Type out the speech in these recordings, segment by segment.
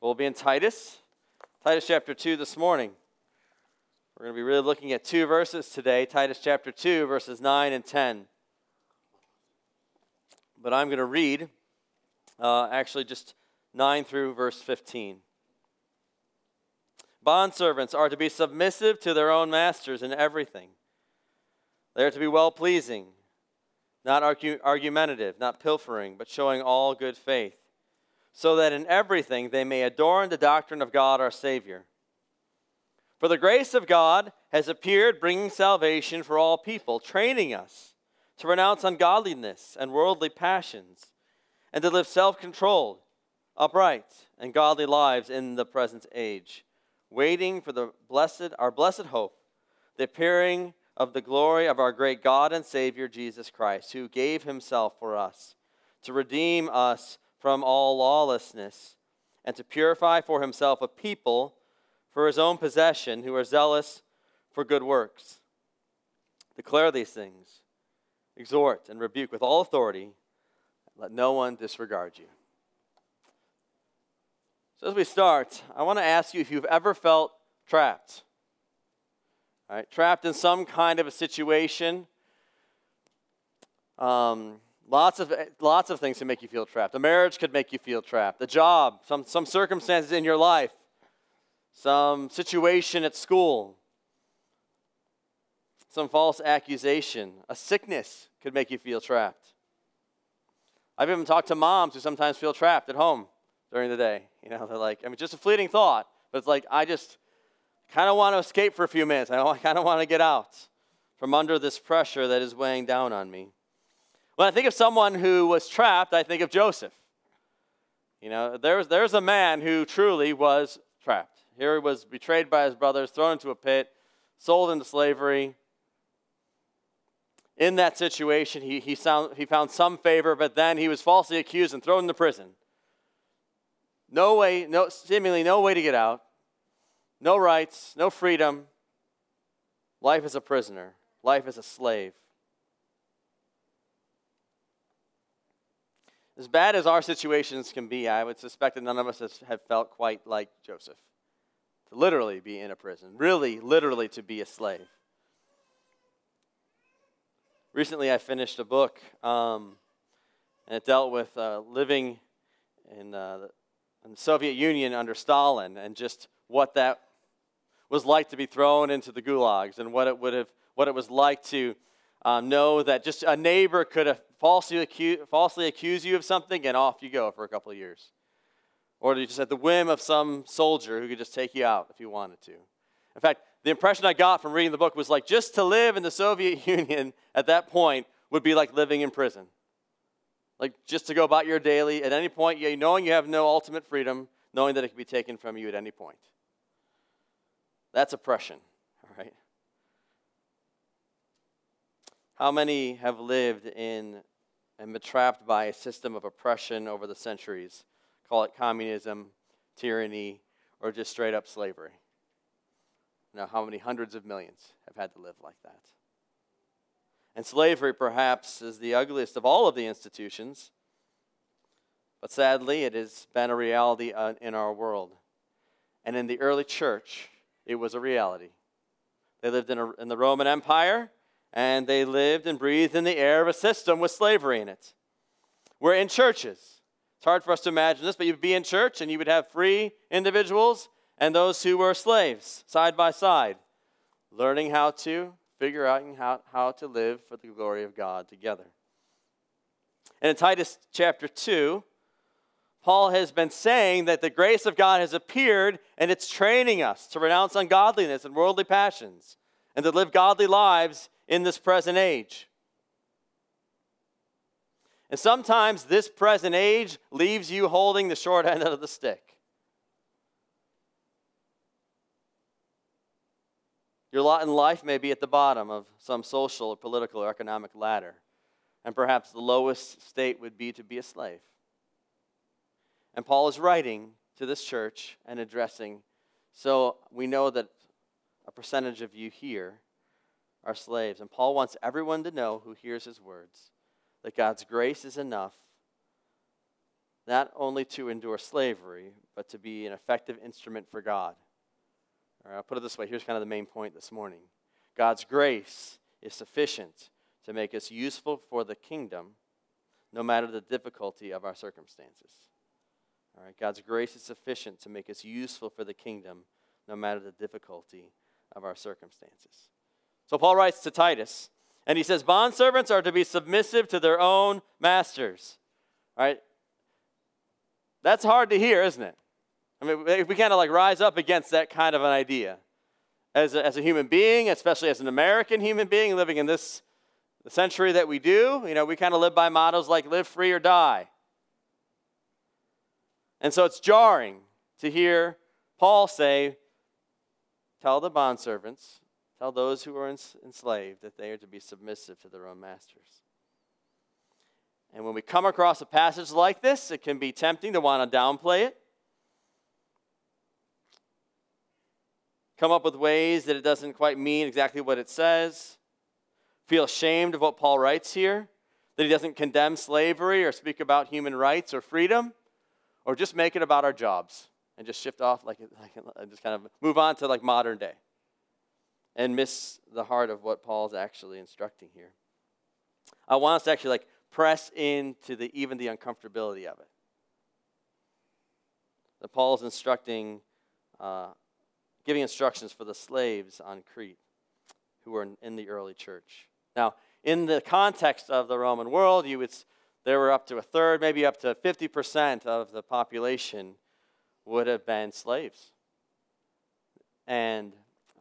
We'll be in Titus, Titus chapter 2 this morning. We're going to be really looking at two verses today Titus chapter 2, verses 9 and 10. But I'm going to read uh, actually just 9 through verse 15. Bondservants are to be submissive to their own masters in everything. They are to be well pleasing, not argu- argumentative, not pilfering, but showing all good faith so that in everything they may adorn the doctrine of God our Savior. For the grace of God has appeared, bringing salvation for all people, training us to renounce ungodliness and worldly passions, and to live self controlled, upright, and godly lives in the present age, waiting for the blessed, our blessed hope, the appearing of the glory of our great God and Savior Jesus Christ, who gave himself for us to redeem us from all lawlessness, and to purify for himself a people for his own possession who are zealous for good works. Declare these things, exhort and rebuke with all authority. Let no one disregard you. So, as we start, I want to ask you if you've ever felt trapped. All right, trapped in some kind of a situation. Um, Lots of, lots of things can make you feel trapped. A marriage could make you feel trapped. A job, some, some circumstances in your life, some situation at school, some false accusation. A sickness could make you feel trapped. I've even talked to moms who sometimes feel trapped at home during the day. You know, they're like, I mean, just a fleeting thought, but it's like, I just kind of want to escape for a few minutes. I kind of want to get out from under this pressure that is weighing down on me. When I think of someone who was trapped, I think of Joseph. You know, there's, there's a man who truly was trapped. Here he was betrayed by his brothers, thrown into a pit, sold into slavery. In that situation, he, he, sound, he found some favor, but then he was falsely accused and thrown into prison. No way, no, seemingly no way to get out, no rights, no freedom. Life as a prisoner, life as a slave. As bad as our situations can be, I would suspect that none of us have felt quite like Joseph. To literally be in a prison, really, literally to be a slave. Recently, I finished a book, um, and it dealt with uh, living in, uh, in the Soviet Union under Stalin and just what that was like to be thrown into the gulags and what it would have, what it was like to um, know that just a neighbor could have falsely accuse, falsely accuse you of something and off you go for a couple of years. Or you just at the whim of some soldier who could just take you out if you wanted to. In fact, the impression I got from reading the book was like just to live in the Soviet Union at that point would be like living in prison. Like just to go about your daily at any point, knowing you have no ultimate freedom, knowing that it can be taken from you at any point. That's oppression, all right? How many have lived in and been trapped by a system of oppression over the centuries? Call it communism, tyranny, or just straight up slavery. Now, how many hundreds of millions have had to live like that? And slavery, perhaps, is the ugliest of all of the institutions, but sadly, it has been a reality uh, in our world. And in the early church, it was a reality. They lived in, a, in the Roman Empire, and they lived and breathed in the air of a system with slavery in it. We're in churches. It's hard for us to imagine this, but you'd be in church and you would have free individuals and those who were slaves side by side, learning how to figure out how, how to live for the glory of God together. And in Titus chapter 2, Paul has been saying that the grace of God has appeared and it's training us to renounce ungodliness and worldly passions and to live godly lives in this present age. And sometimes this present age leaves you holding the short end of the stick. Your lot in life may be at the bottom of some social or political or economic ladder, and perhaps the lowest state would be to be a slave. And Paul is writing to this church and addressing, so we know that a percentage of you here are slaves. And Paul wants everyone to know who hears his words that God's grace is enough, not only to endure slavery, but to be an effective instrument for God. All right, I'll put it this way here's kind of the main point this morning God's grace is sufficient to make us useful for the kingdom, no matter the difficulty of our circumstances. All right, God's grace is sufficient to make us useful for the kingdom, no matter the difficulty of our circumstances. So Paul writes to Titus, and he says, Bondservants are to be submissive to their own masters. All right? That's hard to hear, isn't it? I mean, if we kind of like rise up against that kind of an idea. As a, as a human being, especially as an American human being living in this century that we do, you know, we kind of live by mottos like live free or die. And so it's jarring to hear Paul say, Tell the bondservants, tell those who are enslaved that they are to be submissive to their own masters. And when we come across a passage like this, it can be tempting to want to downplay it. Come up with ways that it doesn't quite mean exactly what it says. Feel ashamed of what Paul writes here, that he doesn't condemn slavery or speak about human rights or freedom, or just make it about our jobs and just shift off, like, like just kind of move on to like modern day and miss the heart of what Paul's actually instructing here. I want us to actually like press into the even the uncomfortability of it. That Paul's instructing, uh, giving instructions for the slaves on Crete who were in, the early church. Now, in the context of the Roman world, you would, there were up to a third, maybe up to 50% of the population would have been slaves. And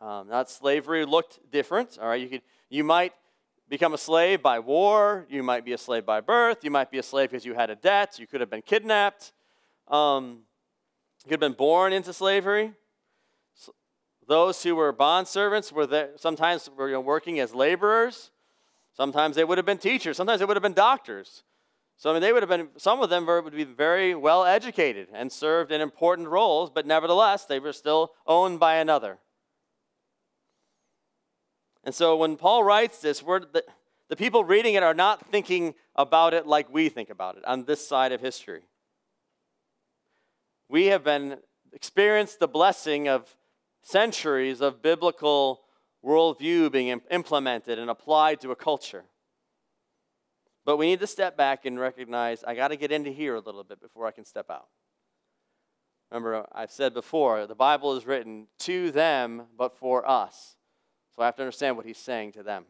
um, that slavery looked different. All right, you could, you might become a slave by war. You might be a slave by birth. You might be a slave because you had a debt. You could have been kidnapped. Um, you could have been born into slavery. Those who were bond servants were there, sometimes were you know, working as laborers. Sometimes they would have been teachers. Sometimes they would have been doctors. So I mean, they would have been. Some of them were, would be very well educated and served in important roles, but nevertheless, they were still owned by another. And so when Paul writes this, we're, the, the people reading it are not thinking about it like we think about it on this side of history. We have been experienced the blessing of centuries of biblical worldview being implemented and applied to a culture. But we need to step back and recognize I got to get into here a little bit before I can step out. Remember, I've said before, the Bible is written to them, but for us. So I have to understand what he's saying to them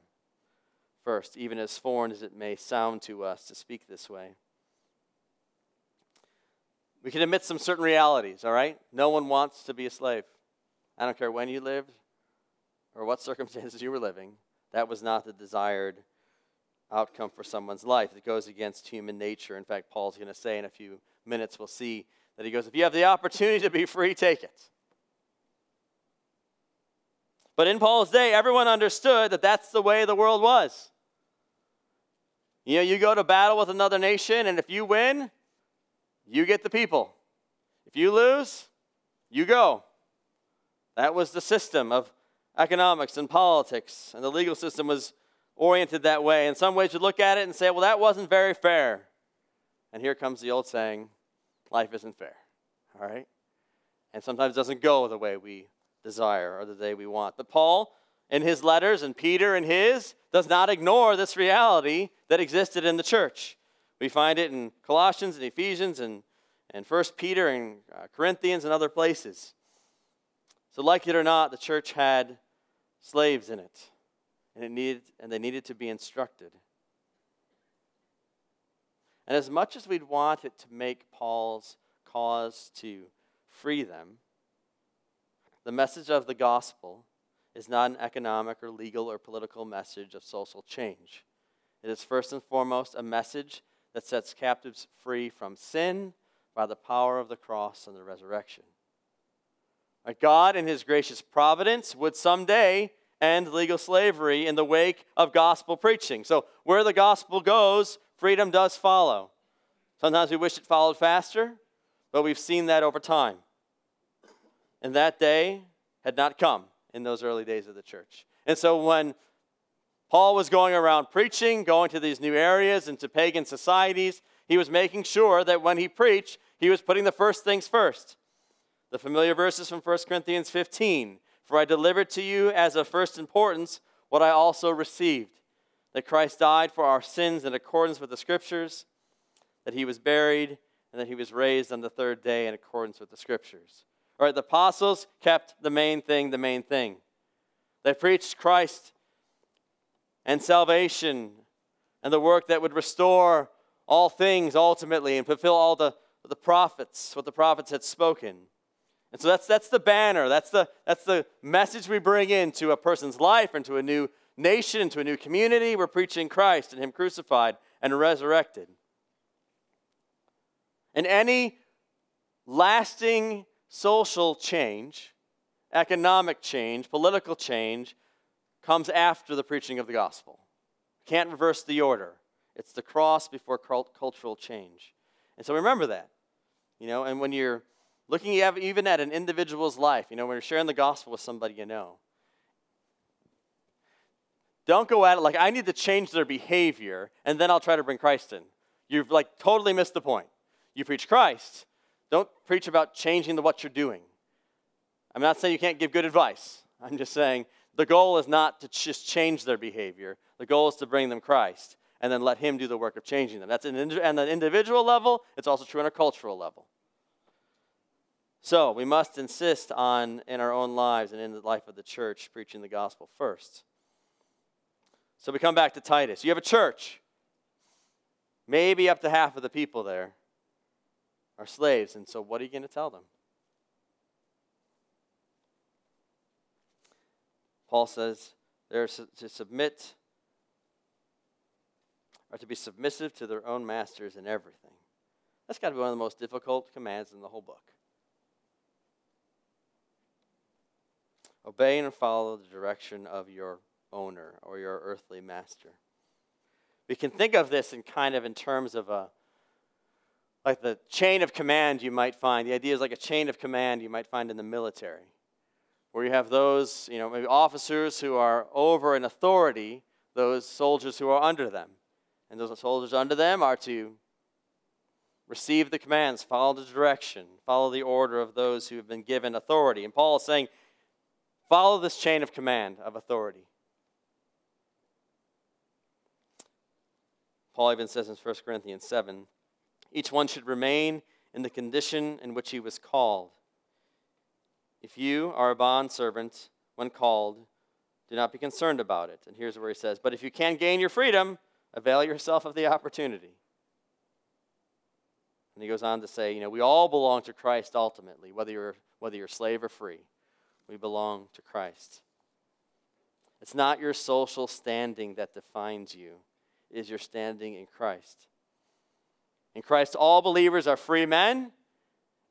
first, even as foreign as it may sound to us to speak this way. We can admit some certain realities, all right? No one wants to be a slave. I don't care when you lived or what circumstances you were living, that was not the desired outcome for someone's life. It goes against human nature. In fact, Paul's going to say in a few minutes, we'll see that he goes, if you have the opportunity to be free, take it. But in Paul's day, everyone understood that that's the way the world was. You know, you go to battle with another nation, and if you win, you get the people. If you lose, you go. That was the system of economics and politics, and the legal system was oriented that way. In some ways, you look at it and say, well, that wasn't very fair. And here comes the old saying life isn't fair. All right? And sometimes it doesn't go the way we desire or the day we want. But Paul, in his letters, and Peter in his, does not ignore this reality that existed in the church. We find it in Colossians and Ephesians and, and 1 Peter and uh, Corinthians and other places. So, like it or not, the church had slaves in it, and, it needed, and they needed to be instructed. And as much as we'd want it to make Paul's cause to free them, the message of the gospel is not an economic or legal or political message of social change. It is first and foremost a message that sets captives free from sin by the power of the cross and the resurrection. God, in His gracious providence, would someday end legal slavery in the wake of gospel preaching. So, where the gospel goes, freedom does follow. Sometimes we wish it followed faster, but we've seen that over time. And that day had not come in those early days of the church. And so when Paul was going around preaching, going to these new areas and to pagan societies, he was making sure that when he preached, he was putting the first things first. The familiar verses from 1 Corinthians 15 For I delivered to you as of first importance what I also received that Christ died for our sins in accordance with the Scriptures, that he was buried, and that he was raised on the third day in accordance with the Scriptures. Right, the apostles kept the main thing the main thing. They preached Christ and salvation and the work that would restore all things ultimately and fulfill all the, the prophets, what the prophets had spoken. And so that's, that's the banner. That's the, that's the message we bring into a person's life, into a new nation, into a new community. We're preaching Christ and Him crucified and resurrected. And any lasting social change, economic change, political change comes after the preaching of the gospel. Can't reverse the order. It's the cross before cultural change. And so remember that. You know, and when you're looking even at an individual's life, you know, when you're sharing the gospel with somebody you know, don't go at it like I need to change their behavior and then I'll try to bring Christ in. You've like totally missed the point. You preach Christ. Don't preach about changing the what you're doing. I'm not saying you can't give good advice. I'm just saying the goal is not to just change their behavior. The goal is to bring them Christ and then let Him do the work of changing them. That's an, an individual level. It's also true on a cultural level. So we must insist on, in our own lives and in the life of the church, preaching the gospel first. So we come back to Titus. You have a church. Maybe up to half of the people there are slaves. And so what are you going to tell them? Paul says they're to submit or to be submissive to their own masters in everything. That's got to be one of the most difficult commands in the whole book. Obey and follow the direction of your owner or your earthly master. We can think of this in kind of in terms of a like the chain of command you might find. The idea is like a chain of command you might find in the military, where you have those, you know, maybe officers who are over in authority, those soldiers who are under them. And those soldiers under them are to receive the commands, follow the direction, follow the order of those who have been given authority. And Paul is saying, follow this chain of command of authority. Paul even says in 1 Corinthians 7 each one should remain in the condition in which he was called. If you are a bondservant when called, do not be concerned about it. And here's where he says, But if you can gain your freedom, avail yourself of the opportunity. And he goes on to say, you know, we all belong to Christ ultimately, whether you're, whether you're slave or free. We belong to Christ. It's not your social standing that defines you it is your standing in Christ. In Christ, all believers are free men,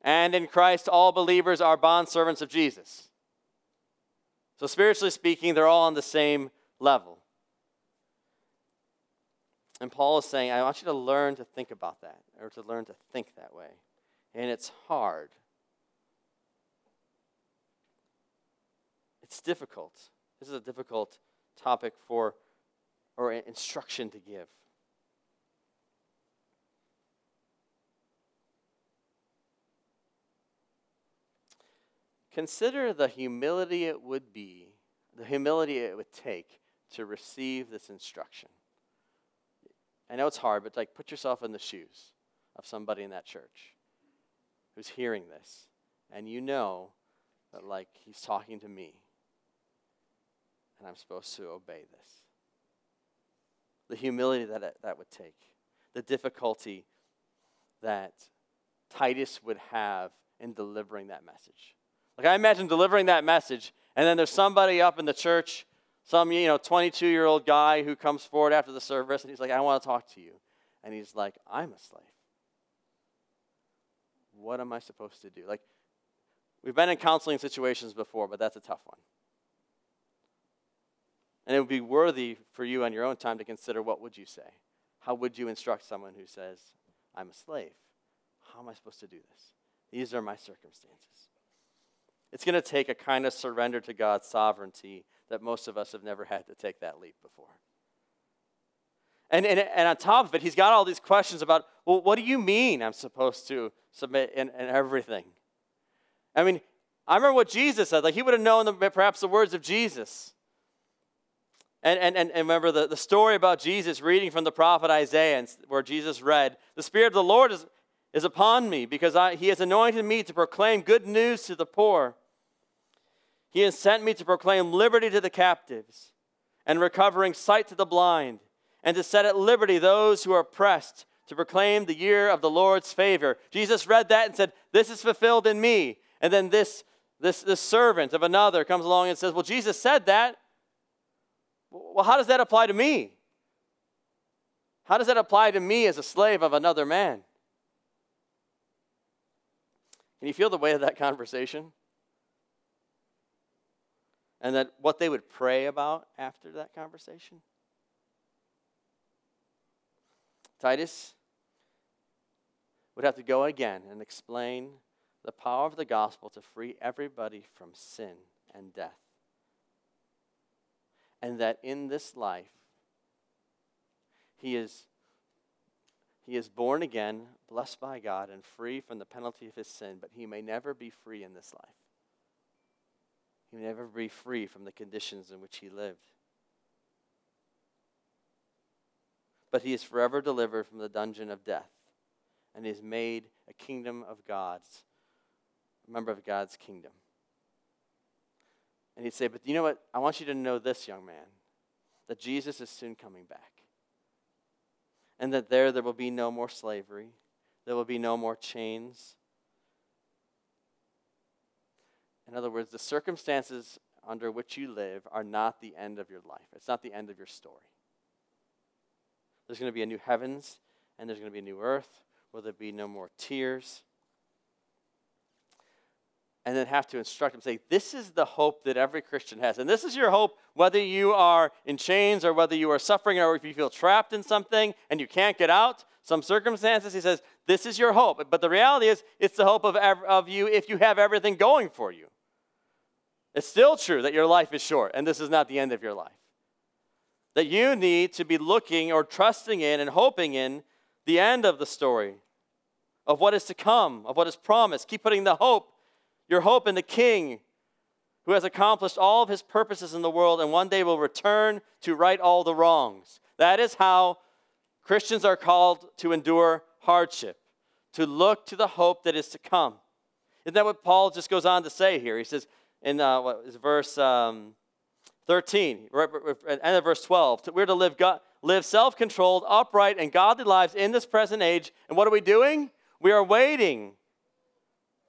and in Christ, all believers are bondservants of Jesus. So, spiritually speaking, they're all on the same level. And Paul is saying, I want you to learn to think about that, or to learn to think that way. And it's hard. It's difficult. This is a difficult topic for or instruction to give. Consider the humility it would be, the humility it would take to receive this instruction. I know it's hard, but like put yourself in the shoes of somebody in that church who's hearing this, and you know that like he's talking to me, and I'm supposed to obey this the humility that it, that would take, the difficulty that Titus would have in delivering that message. Like I imagine delivering that message, and then there's somebody up in the church, some you know 22 year old guy who comes forward after the service, and he's like, "I want to talk to you," and he's like, "I'm a slave. What am I supposed to do?" Like we've been in counseling situations before, but that's a tough one. And it would be worthy for you on your own time to consider what would you say? How would you instruct someone who says, I'm a slave? How am I supposed to do this? These are my circumstances. It's going to take a kind of surrender to God's sovereignty that most of us have never had to take that leap before. And, and, and on top of it, he's got all these questions about, well, what do you mean I'm supposed to submit in, in everything? I mean, I remember what Jesus said. Like, he would have known the, perhaps the words of Jesus. And, and, and, remember the, the story about Jesus reading from the prophet Isaiah, where Jesus read, The Spirit of the Lord is, is upon me, because I, he has anointed me to proclaim good news to the poor. He has sent me to proclaim liberty to the captives, and recovering sight to the blind, and to set at liberty those who are oppressed, to proclaim the year of the Lord's favor. Jesus read that and said, This is fulfilled in me. And then this, this, this servant of another comes along and says, Well, Jesus said that. Well, how does that apply to me? How does that apply to me as a slave of another man? Can you feel the weight of that conversation? And that what they would pray about after that conversation? Titus would have to go again and explain the power of the gospel to free everybody from sin and death and that in this life he is he is born again, blessed by God, and free from the penalty of his sin, but he may never be free in this life. May never be free from the conditions in which he lived. But he is forever delivered from the dungeon of death and is made a kingdom of God's, a member of God's kingdom. And he'd say, But you know what? I want you to know this, young man, that Jesus is soon coming back. And that there, there will be no more slavery, there will be no more chains. In other words, the circumstances under which you live are not the end of your life, it's not the end of your story. There's going to be a new heavens and there's going to be a new earth. Where there'll be no more tears? And then have to instruct them say this is the hope that every christian has. And this is your hope whether you are in chains or whether you are suffering or if you feel trapped in something and you can't get out some circumstances he says this is your hope. But the reality is it's the hope of, of you if you have everything going for you it's still true that your life is short and this is not the end of your life that you need to be looking or trusting in and hoping in the end of the story of what is to come of what is promised keep putting the hope your hope in the King who has accomplished all of his purposes in the world and one day will return to right all the wrongs. That is how Christians are called to endure hardship, to look to the hope that is to come. Isn't that what Paul just goes on to say here? He says in uh, what is verse um, 13, end of verse 12, we're to live, God, live self controlled, upright, and godly lives in this present age. And what are we doing? We are waiting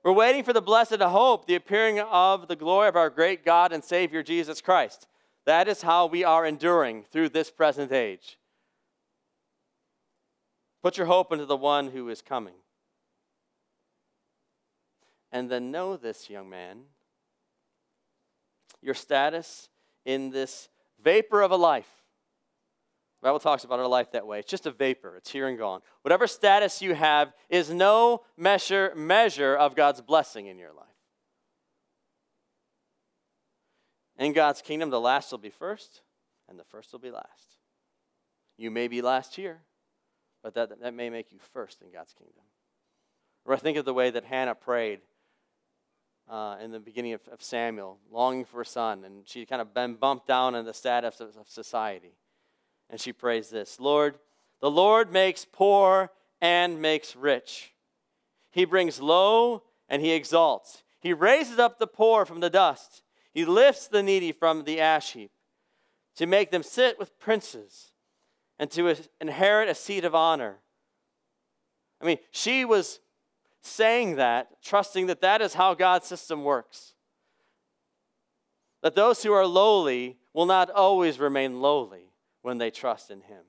we're waiting for the blessed hope, the appearing of the glory of our great God and Savior Jesus Christ. That is how we are enduring through this present age. Put your hope into the one who is coming. And then know this, young man your status in this vapor of a life the Bible talks about our life that way. It's just a vapor, it's here and gone. Whatever status you have is no measure, measure of God's blessing in your life. In God's kingdom, the last will be first, and the first will be last. You may be last here, but that, that may make you first in God's kingdom. Or I think of the way that Hannah prayed uh, in the beginning of, of, Samuel, longing for a son, and she kind of been bumped down in the status of, of society. And she prays this Lord, the Lord makes poor and makes rich. He brings low and he exalts. He raises up the poor from the dust. He lifts the needy from the ash heap to make them sit with princes and to inherit a seat of honor. I mean, she was saying that, trusting that that is how God's system works. That those who are lowly will not always remain lowly when they trust in Him.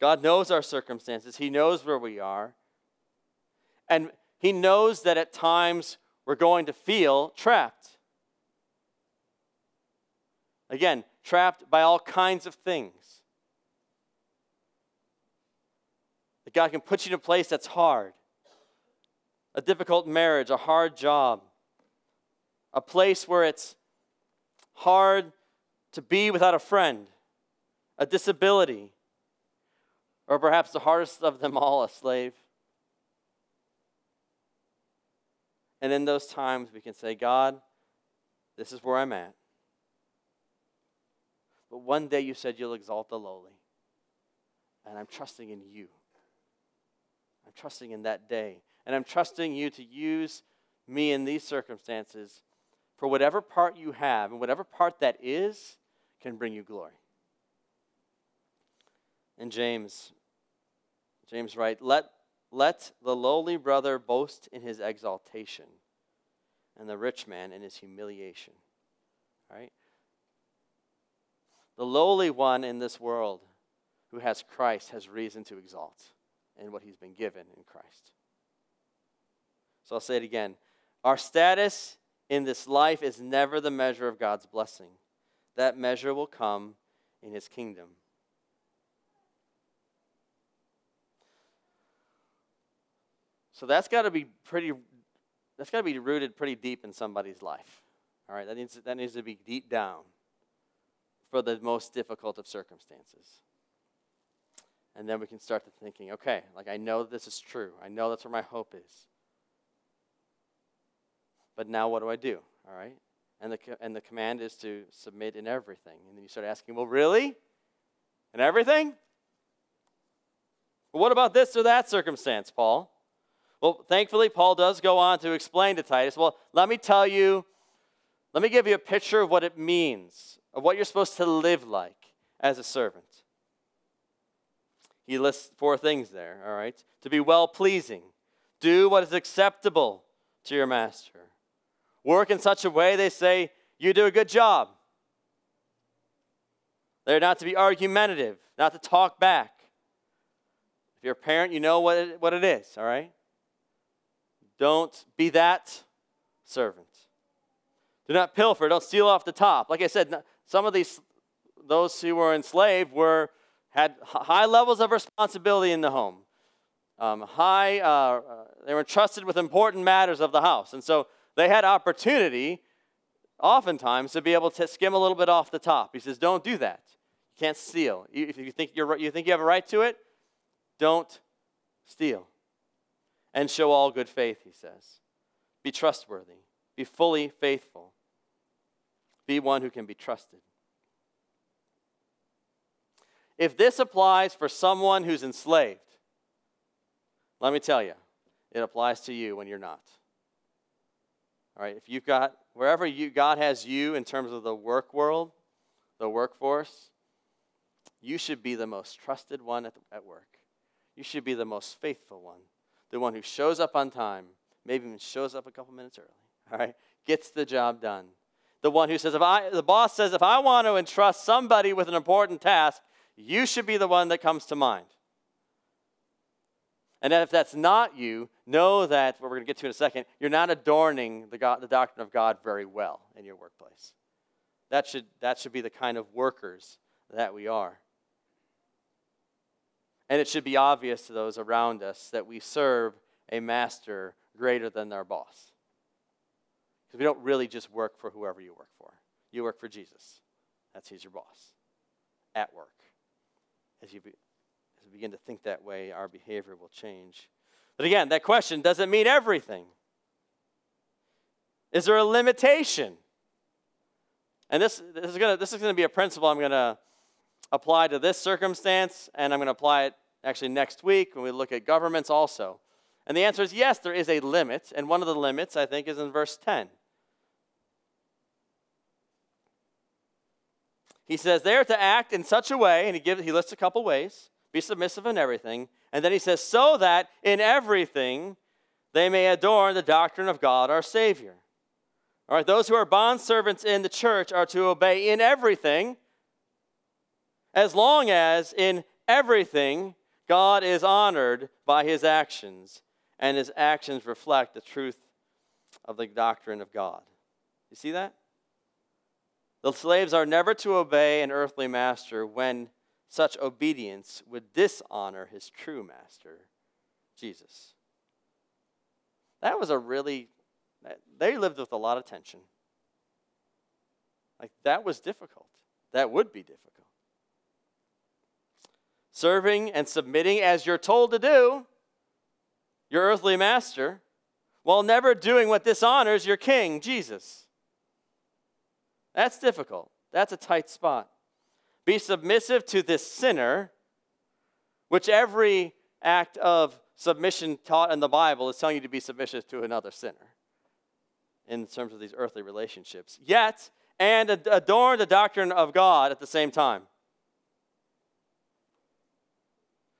God knows our circumstances, He knows where we are, and He knows that at times we're going to feel trapped. Again, trapped by all kinds of things. That God can put you in a place that's hard a difficult marriage, a hard job, a place where it's hard to be without a friend, a disability, or perhaps the hardest of them all, a slave. And in those times, we can say, God, this is where I'm at. But one day you said you'll exalt the lowly. And I'm trusting in you. I'm trusting in that day. And I'm trusting you to use me in these circumstances for whatever part you have, and whatever part that is can bring you glory. And James, James writes, let, let the lowly brother boast in his exaltation, and the rich man in his humiliation. Right? The lowly one in this world who has Christ has reason to exalt in what he's been given in Christ. So I'll say it again. Our status in this life is never the measure of God's blessing. That measure will come in his kingdom. So that's got to be pretty that's got to be rooted pretty deep in somebody's life. All right, that needs that needs to be deep down for the most difficult of circumstances. And then we can start to thinking, okay, like I know this is true. I know that's where my hope is. But now what do I do? All right? And the, and the command is to submit in everything. And then you start asking, well, really? In everything? Well, what about this or that circumstance, Paul? Well, thankfully, Paul does go on to explain to Titus, well, let me tell you, let me give you a picture of what it means, of what you're supposed to live like as a servant. He lists four things there, all right? To be well pleasing, do what is acceptable to your master work in such a way they say, You do a good job. They're not to be argumentative, not to talk back. If you're a parent, you know what it, what it is, all right? Don't be that servant. Do not pilfer, don't steal off the top. Like I said, some of these, those who were enslaved were, had high levels of responsibility in the home. Um, high, uh, uh, they were entrusted with important matters of the house. And so they had opportunity, oftentimes, to be able to skim a little bit off the top. He says, Don't do that. You can't steal. If you think, you think you have a right to it, don't steal. And show all good faith, he says. Be trustworthy. Be fully faithful. Be one who can be trusted. If this applies for someone who's enslaved, let me tell you, it applies to you when you're not. All right, if you've got, wherever you, God has you in terms of the work world, the workforce, you should be the most trusted one at, at work. You should be the most faithful one, the one who shows up on time, maybe even shows up a couple minutes early, all right, gets the job done. The one who says, if I, the boss says, if I want to entrust somebody with an important task, you should be the one that comes to mind. And if that's not you, know that, what we're going to get to in a second, you're not adorning the, God, the doctrine of God very well in your workplace. That should, that should be the kind of workers that we are. And it should be obvious to those around us that we serve a master greater than our boss. Because we don't really just work for whoever you work for. You work for Jesus. That's he's your boss at work. As you as we begin to think that way, our behavior will change. But again, that question doesn't mean everything. Is there a limitation? And this, this is gonna be a principle I'm going to apply to this circumstance, and I'm going to apply it actually next week when we look at governments also. And the answer is yes, there is a limit, and one of the limits, I think, is in verse 10. He says they are to act in such a way, and he, gives, he lists a couple ways be submissive in everything. And then he says, so that in everything they may adorn the doctrine of God our Savior. All right, those who are bondservants in the church are to obey in everything, as long as in everything God is honored by his actions, and his actions reflect the truth of the doctrine of God. You see that? The slaves are never to obey an earthly master when such obedience would dishonor his true master, Jesus. That was a really, they lived with a lot of tension. Like, that was difficult. That would be difficult. serving and submitting as you're told to do, your earthly master, while never doing what dishonors your king, Jesus. That's difficult. That's a tight spot. Be submissive to this sinner, which every act of submission taught in the Bible is telling you to be submissive to another sinner in terms of these earthly relationships. Yet, and adorn the doctrine of God at the same time.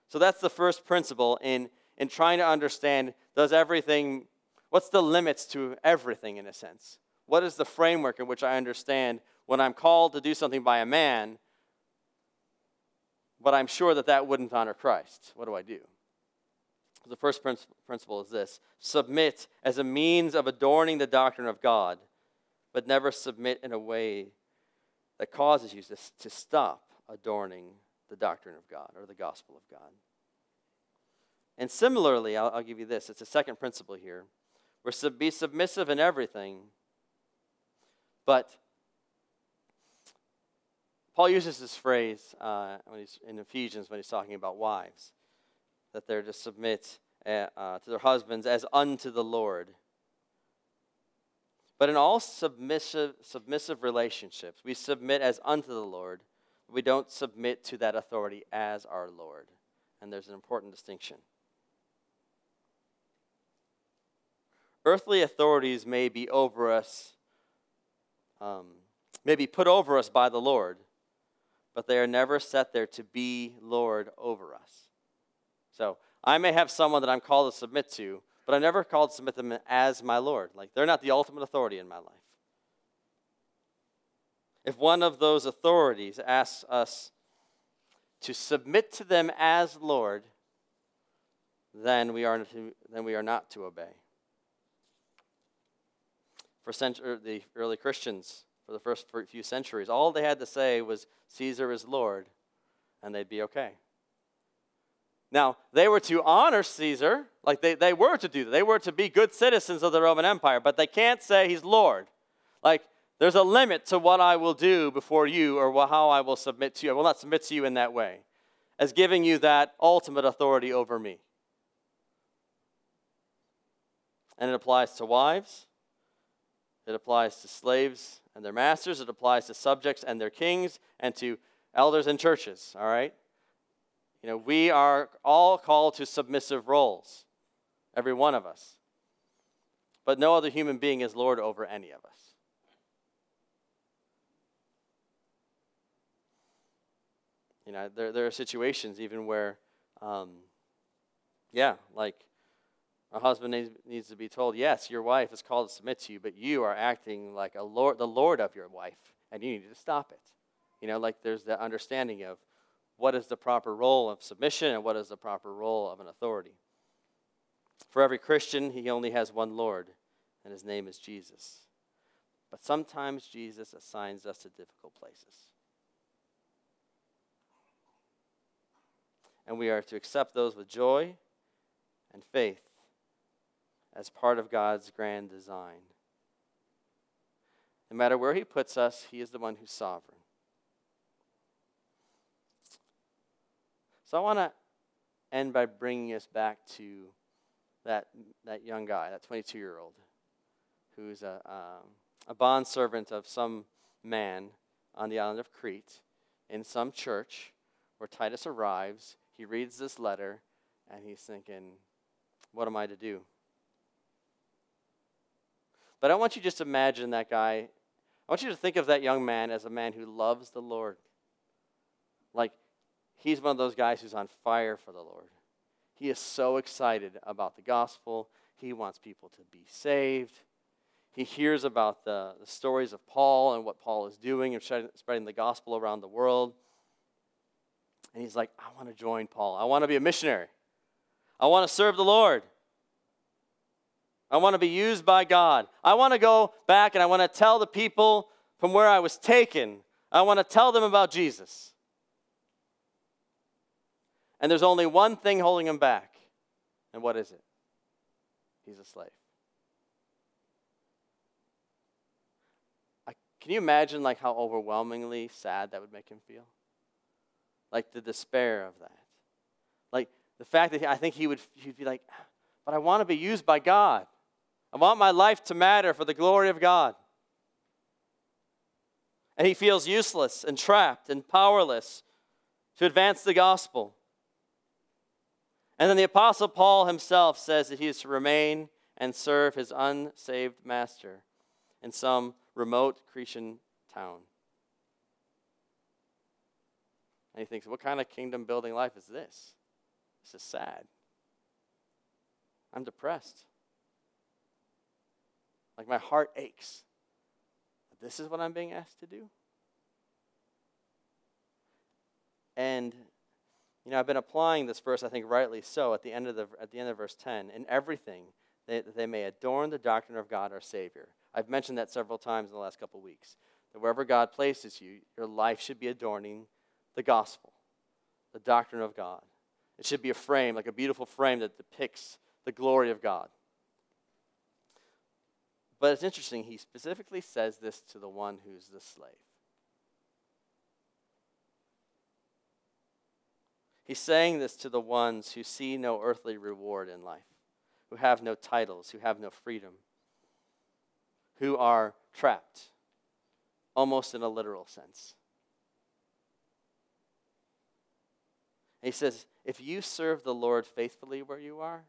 So that's the first principle in, in trying to understand does everything, what's the limits to everything in a sense? What is the framework in which I understand when I'm called to do something by a man, but I'm sure that that wouldn't honor Christ? What do I do? The first principle is this submit as a means of adorning the doctrine of God, but never submit in a way that causes you to, to stop adorning the doctrine of God or the gospel of God. And similarly, I'll, I'll give you this it's a second principle here. We're to be submissive in everything, but Paul uses this phrase uh, when he's in Ephesians when he's talking about wives that they're to submit uh, uh, to their husbands as unto the Lord. But in all submissive, submissive relationships, we submit as unto the Lord. We don't submit to that authority as our Lord. And there's an important distinction. Earthly authorities may be over us, um, may be put over us by the Lord, but they are never set there to be Lord over us. So I may have someone that I'm called to submit to, but I'm never called to submit them as my Lord. Like they're not the ultimate authority in my life. If one of those authorities asks us to submit to them as Lord, then we are to, then we are not to obey. For the early Christians, for the first few centuries, all they had to say was, Caesar is Lord, and they'd be okay. Now, they were to honor Caesar, like they, they were to do that. They were to be good citizens of the Roman Empire, but they can't say he's Lord. Like, there's a limit to what I will do before you or how I will submit to you. I will not submit to you in that way, as giving you that ultimate authority over me. And it applies to wives, it applies to slaves and their masters, it applies to subjects and their kings, and to elders and churches, all right? You know, we are all called to submissive roles, every one of us. But no other human being is Lord over any of us. You know, there, there are situations even where, um, yeah, like a husband needs, needs to be told, yes, your wife is called to submit to you, but you are acting like a lord, the Lord of your wife, and you need to stop it. You know, like there's that understanding of what is the proper role of submission and what is the proper role of an authority. For every Christian, he only has one Lord, and his name is Jesus. But sometimes Jesus assigns us to difficult places. And we are to accept those with joy and faith as part of God's grand design. No matter where He puts us, He is the one who's sovereign. So I want to end by bringing us back to that, that young guy, that 22 year old, who's a, um, a bond servant of some man on the island of Crete in some church where Titus arrives. He reads this letter and he's thinking, What am I to do? But I want you to just imagine that guy. I want you to think of that young man as a man who loves the Lord. Like he's one of those guys who's on fire for the Lord. He is so excited about the gospel. He wants people to be saved. He hears about the, the stories of Paul and what Paul is doing and spreading the gospel around the world. And he's like, I want to join Paul. I want to be a missionary. I want to serve the Lord. I want to be used by God. I want to go back and I want to tell the people from where I was taken, I want to tell them about Jesus. And there's only one thing holding him back. And what is it? He's a slave. I, can you imagine like how overwhelmingly sad that would make him feel? Like the despair of that. Like the fact that I think he would he'd be like, but I want to be used by God. I want my life to matter for the glory of God. And he feels useless and trapped and powerless to advance the gospel. And then the Apostle Paul himself says that he is to remain and serve his unsaved master in some remote Cretan town. And he thinks, what kind of kingdom building life is this? This is sad. I'm depressed. Like my heart aches. This is what I'm being asked to do? And you know, I've been applying this verse, I think rightly so, at the end of the at the end of verse 10. In everything, they, they may adorn the doctrine of God our Savior. I've mentioned that several times in the last couple of weeks. That wherever God places you, your life should be adorning the gospel, the doctrine of God. It should be a frame, like a beautiful frame that depicts the glory of God. But it's interesting, he specifically says this to the one who's the slave. He's saying this to the ones who see no earthly reward in life, who have no titles, who have no freedom, who are trapped, almost in a literal sense. he says, if you serve the Lord faithfully where you are,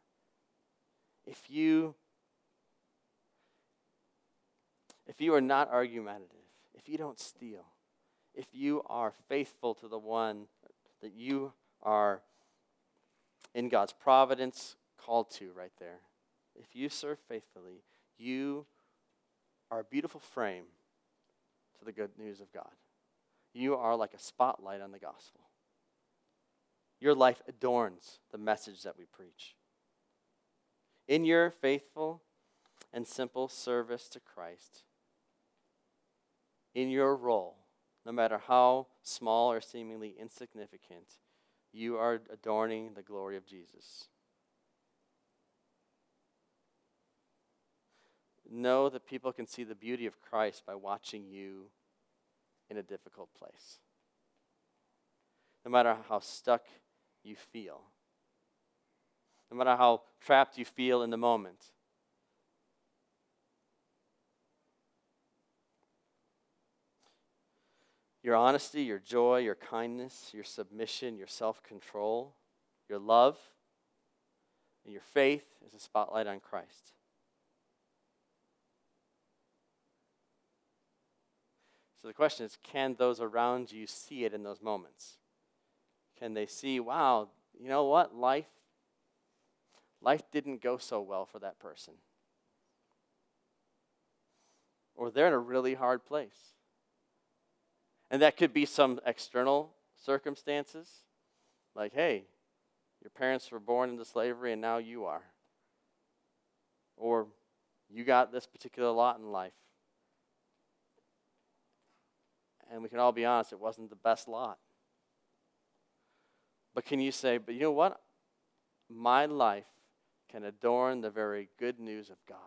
if you if you are not argumentative, if you don't steal, if you are faithful to the one that you are in God's providence called to right there, if you serve faithfully, you are a beautiful frame to the good news of God. You are like a spotlight on the gospel. Your life adorns the message that we preach. In your faithful and simple service to Christ, in your role, no matter how small or seemingly insignificant, you are adorning the glory of Jesus. Know that people can see the beauty of Christ by watching you in a difficult place. No matter how stuck you feel. No matter how trapped you feel in the moment. Your honesty, your joy, your kindness, your submission, your self control, your love, and your faith is a spotlight on Christ. So the question is can those around you see it in those moments? Can they see, wow, you know what? Life life didn't go so well for that person. Or they're in a really hard place. And that could be some external circumstances, like, hey, your parents were born into slavery and now you are. Or you got this particular lot in life. And we can all be honest, it wasn't the best lot. But can you say, but you know what? My life can adorn the very good news of God.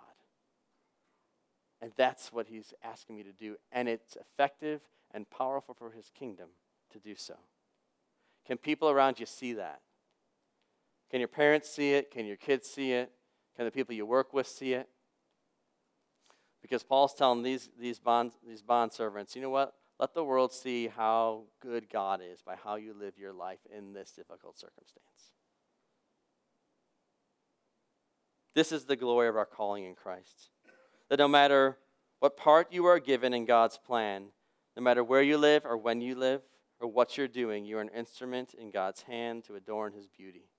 And that's what he's asking me to do. And it's effective and powerful for his kingdom to do so. Can people around you see that? Can your parents see it? Can your kids see it? Can the people you work with see it? Because Paul's telling these, these, bond, these bond servants, you know what? Let the world see how good God is by how you live your life in this difficult circumstance. This is the glory of our calling in Christ. That no matter what part you are given in God's plan, no matter where you live or when you live or what you're doing, you're an instrument in God's hand to adorn his beauty.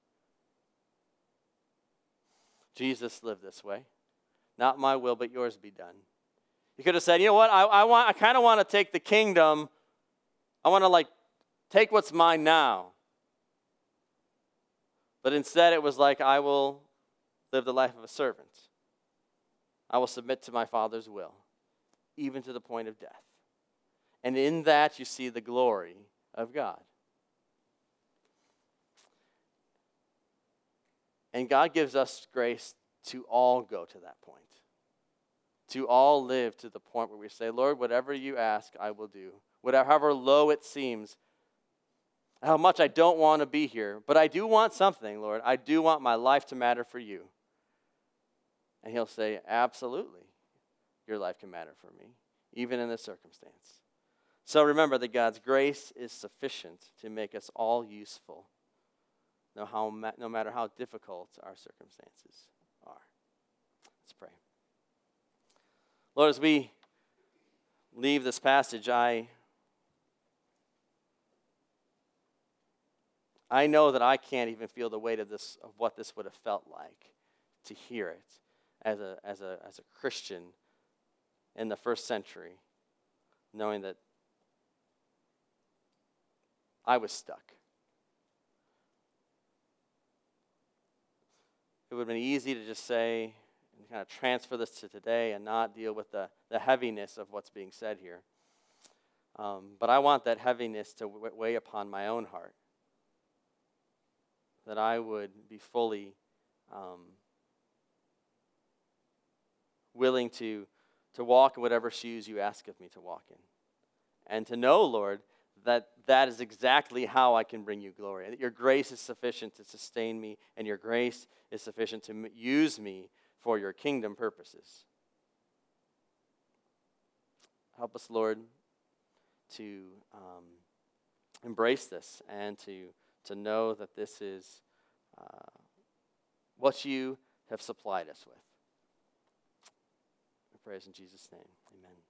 Jesus lived this way. Not my will, but yours be done. He could have said, you know what, I, I, want, I kind of want to take the kingdom. I want to like take what's mine now. But instead, it was like, I will live the life of a servant. I will submit to my Father's will, even to the point of death. And in that, you see the glory of God. And God gives us grace to all go to that point to all live to the point where we say, Lord, whatever you ask, I will do. Whatever, however low it seems, how much I don't want to be here, but I do want something, Lord. I do want my life to matter for you. And he'll say, Absolutely, your life can matter for me, even in this circumstance. So remember that God's grace is sufficient to make us all useful, no, how, no matter how difficult our circumstances are. Let's pray. Lord, as we leave this passage, I I know that I can't even feel the weight of this of what this would have felt like to hear it as a as a as a Christian in the first century, knowing that I was stuck. It would have been easy to just say and kind of transfer this to today and not deal with the, the heaviness of what's being said here. Um, but I want that heaviness to weigh upon my own heart that I would be fully um, willing to, to walk in whatever shoes you ask of me to walk in. And to know, Lord, that that is exactly how I can bring you glory. That your grace is sufficient to sustain me, and your grace is sufficient to use me for your kingdom purposes. Help us, Lord, to um, embrace this and to to know that this is uh, what you have supplied us with. We praise in Jesus' name. Amen.